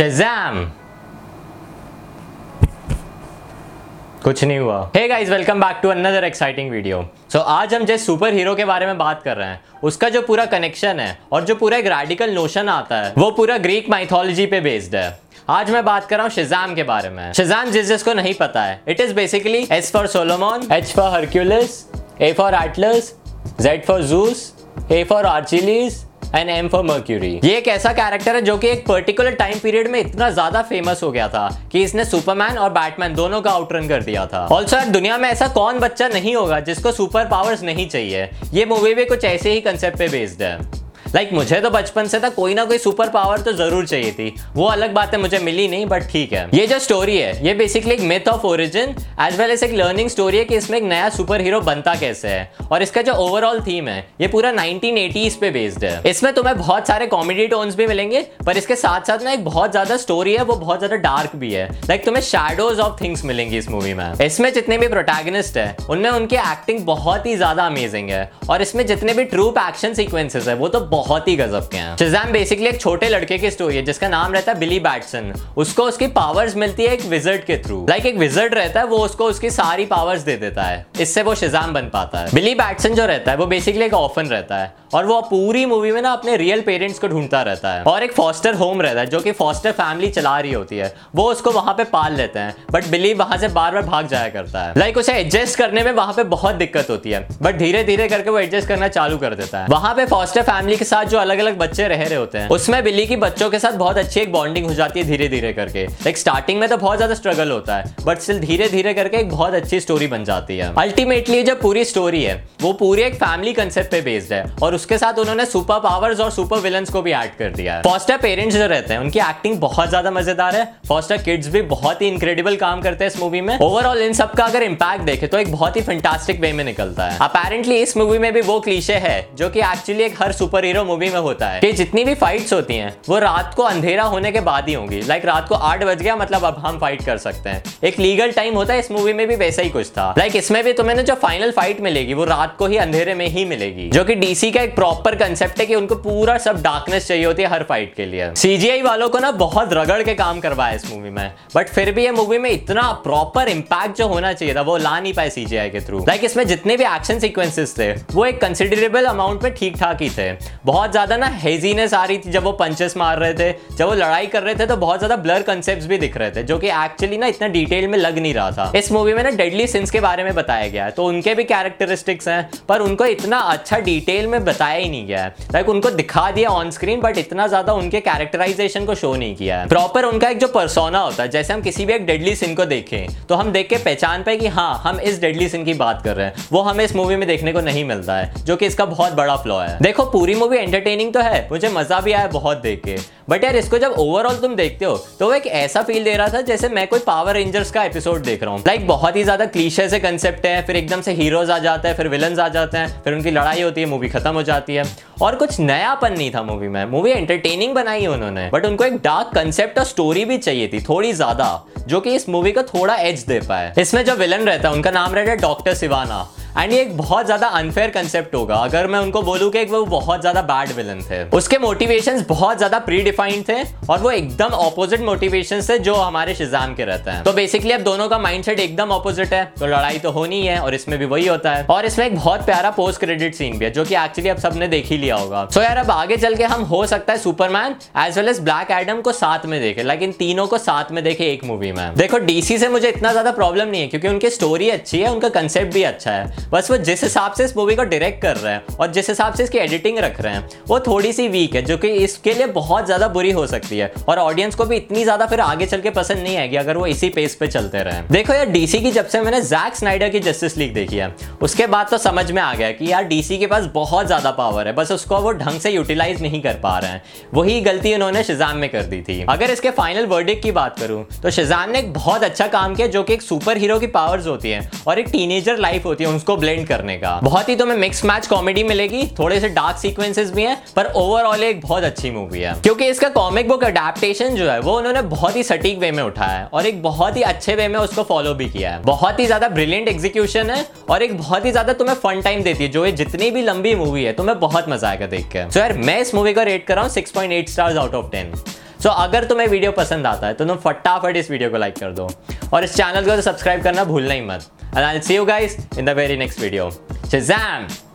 Shazam कुछ नहीं हुआ। Hey guys welcome back to another exciting video so आज हम जिस सुपर हीरो के बारे में बात कर रहे हैं, उसका जो पूरा कनेक्शन है और जो पूरा एक रेडिकल नोशन आता है, वो पूरा ग्रीक माइथोलॉजी पे बेस्ड है। आज मैं बात कर रहा हूँ शिजाम के बारे में। शिजाम जिस जिसको नहीं पता है it is basically S for Solomon H for Hercules A for Atlas Z for Zeus A for Achilles and M for Mercury ये एक ऐसा कैरेक्टर है जो कि एक पर्टिकुलर टाइम पीरियड में इतना ज़्यादा फ़ेमस हो गया था कि इसने सुपरमैन और बैटमैन दोनों का आउटरन कर दिया था। ऑल्सो यार, दुनिया में ऐसा कौन बच्चा नहीं होगा जिसको सुपर पावर्स नहीं चाहिए? ये मूवी भी कुछ ऐसे ही कंसेप्ट पे बेस्ड है। लाइक like, मुझे तो बचपन से था कोई ना कोई सुपर पावर तो ज़रूर चाहिए थी। वो अलग बात है मुझे मिली नहीं बट ठीक है। ये जो स्टोरी है ये बेसिकली एक myth of origin as well as एक लर्निंग स्टोरी है कि इसमें एक नया सुपर हीरो बनता कैसे है। और इसका जो ओवरऑल थीम है ये पूरा 1980s पे बेस्ड है। इसमें तुम्हें बहुत सारे कॉमेडी टोन्स भी मिलेंगे पर इसके साथ साथ ना एक बहुत ज़्यादा स्टोरी है वो बहुत ज़्यादा डार्क भी है। लाइक like, तुम्हें शेडोज ऑफ़ थिंग्स मिलेंगी इस मूवी में। इसमें जितने भी प्रोटैगनिस्ट है उनमें उनकी एक्टिंग बहुत ही ज़्यादा अमेजिंग है। और इसमें जितने भी ट्रूप एक्शन सीक्वेंसेस है वो तो बहुत ही गजब के हैं। शिजाम बेसिकली एक छोटे लड़के की स्टोरी है, जिसका नाम रहता है बिली बैटसन उसको उसकी पावर्स मिलती है एक विजर्ड के थ्रू लाइक एक विजर्ड रहता है, वो उसको उसकी सारी पावर्स दे देता है। इससे वो शिजाम बन पाता है। बिली बैटसन जो रहता है, वो बेसिकली एक ऑफन रहता है। और वो पूरी मूवी में ना अपने रियल पेरेंट्स को ढूंढता रहता है। और एक फॉस्टर होम रहता है, जो कि फॉस्टर फैमिली चला रही होती है। वो उसको वहाँ पे पाल लेते हैं बट बिली वहाँ से बार बार भाग जाया करता है। लाइक उसे एडजस्ट करने में वहाँ पे बहुत दिक्कत होती है बट धीरे धीरे करके वो एडजस्ट करना चालू कर देता है। वहाँ पे फॉस्टर फैमिली के साथ जो अलग अलग बच्चे रह रहे होते हैं, उसमें बिल्ली की बच्चों के साथ बहुत अच्छी एक बॉन्डिंग हो जाती है धीरे धीरे करके। लाइक स्टार्टिंग में तो बहुत ज़्यादा स्ट्रगल होता है बट स्टिल धीरे धीरे करके एक बहुत अच्छी स्टोरी बन जाती है। अल्टीमेटली जो पूरी स्टोरी है, वो पूरी एक फैमिली कंसेप्ट पे बेस्ड है, और उसके साथ उन्होंने सुपर पावर्स और सुपर विलन को भी ऐड कर दिया है। फॉस्टर पेरेंट्स जो रहते हैं, उनकी एक्टिंग बहुत ज़्यादा मज़ेदार है। फॉस्टर किड्स भी बहुत ही इनक्रेडिबल काम करते हैं इस मूवी में। ओवरऑल इन सब का अगर इम्पैक्ट देखे तो एक बहुत ही फंटास्टिक वे में निकलता है। अपेरेंटली इस मूवी में भी वो क्लीशे है, जो कि एक्चुअली एक हर सुपर हीरो मूवी में होता है। कि जितनी भी फाइट्स होती हैं, वो रात को अंधेरा होने के बाद ही होंगी। लाइक रात को आठ बज गया मतलब अब हम फाइट कर सकते हैं। एक लीगल टाइम होता है, इस मूवी में भी वैसा ही कुछ था। लाइक इसमें भी तुम्हें जो फाइनल फाइट मिलेगी, वो रात को ही अंधेरे में ही मिलेगी। जो कि डीसी का एक प्रॉपर कंसेप्ट है कि उनको पूरा सब डार्कनेस चाहिए होती है हर फाइट के लिए। सीजीआई वालों को ना बहुत रगड़ के काम करवाया इस मूवी में। बट फिर भी ये मूवी में इतना प्रॉपर इंपैक्ट जो होना चाहिए था, वो ला नहीं पाए सीजीआई के थ्रू लाइक इसमें जितने भी एक्शन सीक्वेंसेस थे, वो एक कंसिडरेबल अमाउंट में ठीक ठाक ही थे। बहुत ज़्यादा ना हेजीनेस आ रही थी जब वो पंचेस मार रहे थे। जब वो लड़ाई कर रहे थे तो बहुत ज़्यादा ब्लर कंसेप्ट भी दिख रहे थे, जो कि एक्चुअली ना इतना डिटेल में लग नहीं रहा था। इस मूवी में ना डेडली सिंस के बारे में बताया गया है तो उनके भी कैरेक्टरिस्टिक्स हैं, पर उनको इतना अच्छा डिटेल में बताया ही नहीं गया है। लाइक उनको दिखा दिया ऑन स्क्रीन बट इतना ज़्यादा उनके कैरेक्टराइजेशन को शो नहीं किया है। प्रॉपर उनका एक जो परसोना होता है, जैसे हम किसी भी एक डेडली सिन को देखें तो हम देख के पहचान पाए कि हाँ हम इस डेडली सिन की बात कर रहे हैं। वो हमें इस मूवी में देखने को नहीं मिलता है, जो कि इसका बहुत बड़ा फ्लॉ है। देखो, पूरी मूवी एंटरटेनिंग तो है मुझे मज़ा भी आया बहुत देख के। बट यार इसको जब ओवरऑल तुम देखते हो तो वो एक ऐसा फील दे रहा था जैसे मैं कोई पावर रेंजर्स का एपिसोड देख रहा हूँ। लाइक like, बहुत ही ज़्यादा क्लीशे से कंसेप्ट है फिर एकदम से हीरोज आ जाते हैं फिर विलन आ जाते हैं फिर उनकी लड़ाई होती है मूवी खत्म हो जाती है। और कुछ नयापन नहीं था मूवी में। मूवी एंटरटेनिंग बनाई है उन्होंने बट उनको एक डार्क कंसेप्ट और स्टोरी भी चाहिए थी थोड़ी ज़्यादा जो कि इस मूवी को थोड़ा एज दे पाए। इसमें जो विलन रहता है उनका नाम रहता है डॉक्टर सिवाना एंड ये एक बहुत ज़्यादा अनफेयर कंसेप्ट होगा। अगर मैं उनको बोलूँ कि वो बहुत ज़्यादा बैड विलन थे। उसके मोटिवेशन बहुत ज़्यादा प्री डिफाइंड थे और वो एकदम ऑपोजिट मोटिवेशन थे जो हमारे शिजाम के रहते हैं। तो बेसिकली अब दोनों का माइंडसेट एकदम ऑपोजिट है। तो लड़ाई तो होनी है और इसमें भी वही होता है। और इसमें एक बहुत प्यारा पोस्ट क्रेडिट सीन भी है, जो कि एक्चुअली अब सबने देख ही लिया होगा। सो so यार अब आगे चल के हम हो सकता है Superman as well as Black Adam को साथ में देखे। लेकिन तीनों को साथ में देखे एक मूवी में। देखो डीसी से मुझे इतना ज़्यादा प्रॉब्लम नहीं है, क्योंकि उनकी स्टोरी अच्छी है, उनका कंसेप्ट भी अच्छा है। बस वो जिस हिसाब से इस मूवी को डायरेक्ट कर रहे हैं और जिस हिसाब से इसकी एडिटिंग रख रहे हैं, वो थोड़ी सी वीक है, जो कि इसके लिए बहुत ज़्यादा बुरी हो सकती है। और ऑडियंस को भी इतनी ज़्यादा फिर आगे चल के पसंद नहीं आएगी अगर वो इसी पेस पे चलते रहे। देखो यार डीसी की जब से मैंने जैक स्नाइडर की जस्टिस लीग देखी है, उसके बाद तो समझ में आ गया कि यार डीसी के पास बहुत ज़्यादा पावर है, बस उसको वो ढंग से यूटिलाइज नहीं कर पा रहे हैं। वही गलती उन्होंने शिजाम में कर दी थी। अगर इसके फाइनल वर्डिक की बात करूँ तो शिजाम ने एक बहुत अच्छा काम किया, जो कि एक सुपर हीरो की पावर्स होती है और एक टीनेजर लाइफ होती है उसको ब्लेंड करने का। बहुत ही तुम्हें मिक्स मैच कॉमेडी मिलेगी, थोड़े से डार्क सीक्वेंसेस भी हैं, पर ओवरऑल एक बहुत अच्छी मूवी है। क्योंकि इसका कॉमिक बुक अडेप्टेशन जो है, वो उन्होंने बहुत ही सटीक वे में उठाया है और एक बहुत ही अच्छे वे में उसको फॉलो भी किया है। बहुत ही ज़्यादा ब्रिलियंट एग्जीक्यूशन है और एक बहुत ही ज़्यादा तुम्हें फन टाइम देती है। जो ये जितनी भी लंबी मूवी है, तुम्हें बहुत मज़ा आएगा देख के। So यार, मैं इस मूवी का रेट कर रहा हूँ six point eight stars out of ten so so, अगर तुम्हें वीडियो पसंद आता है तो तुम फटाफट इस वीडियो को लाइक कर दो। और इस चैनल को तो सब्सक्राइब करना भूलना ही मत। And I see you guys in the very next video Shazam!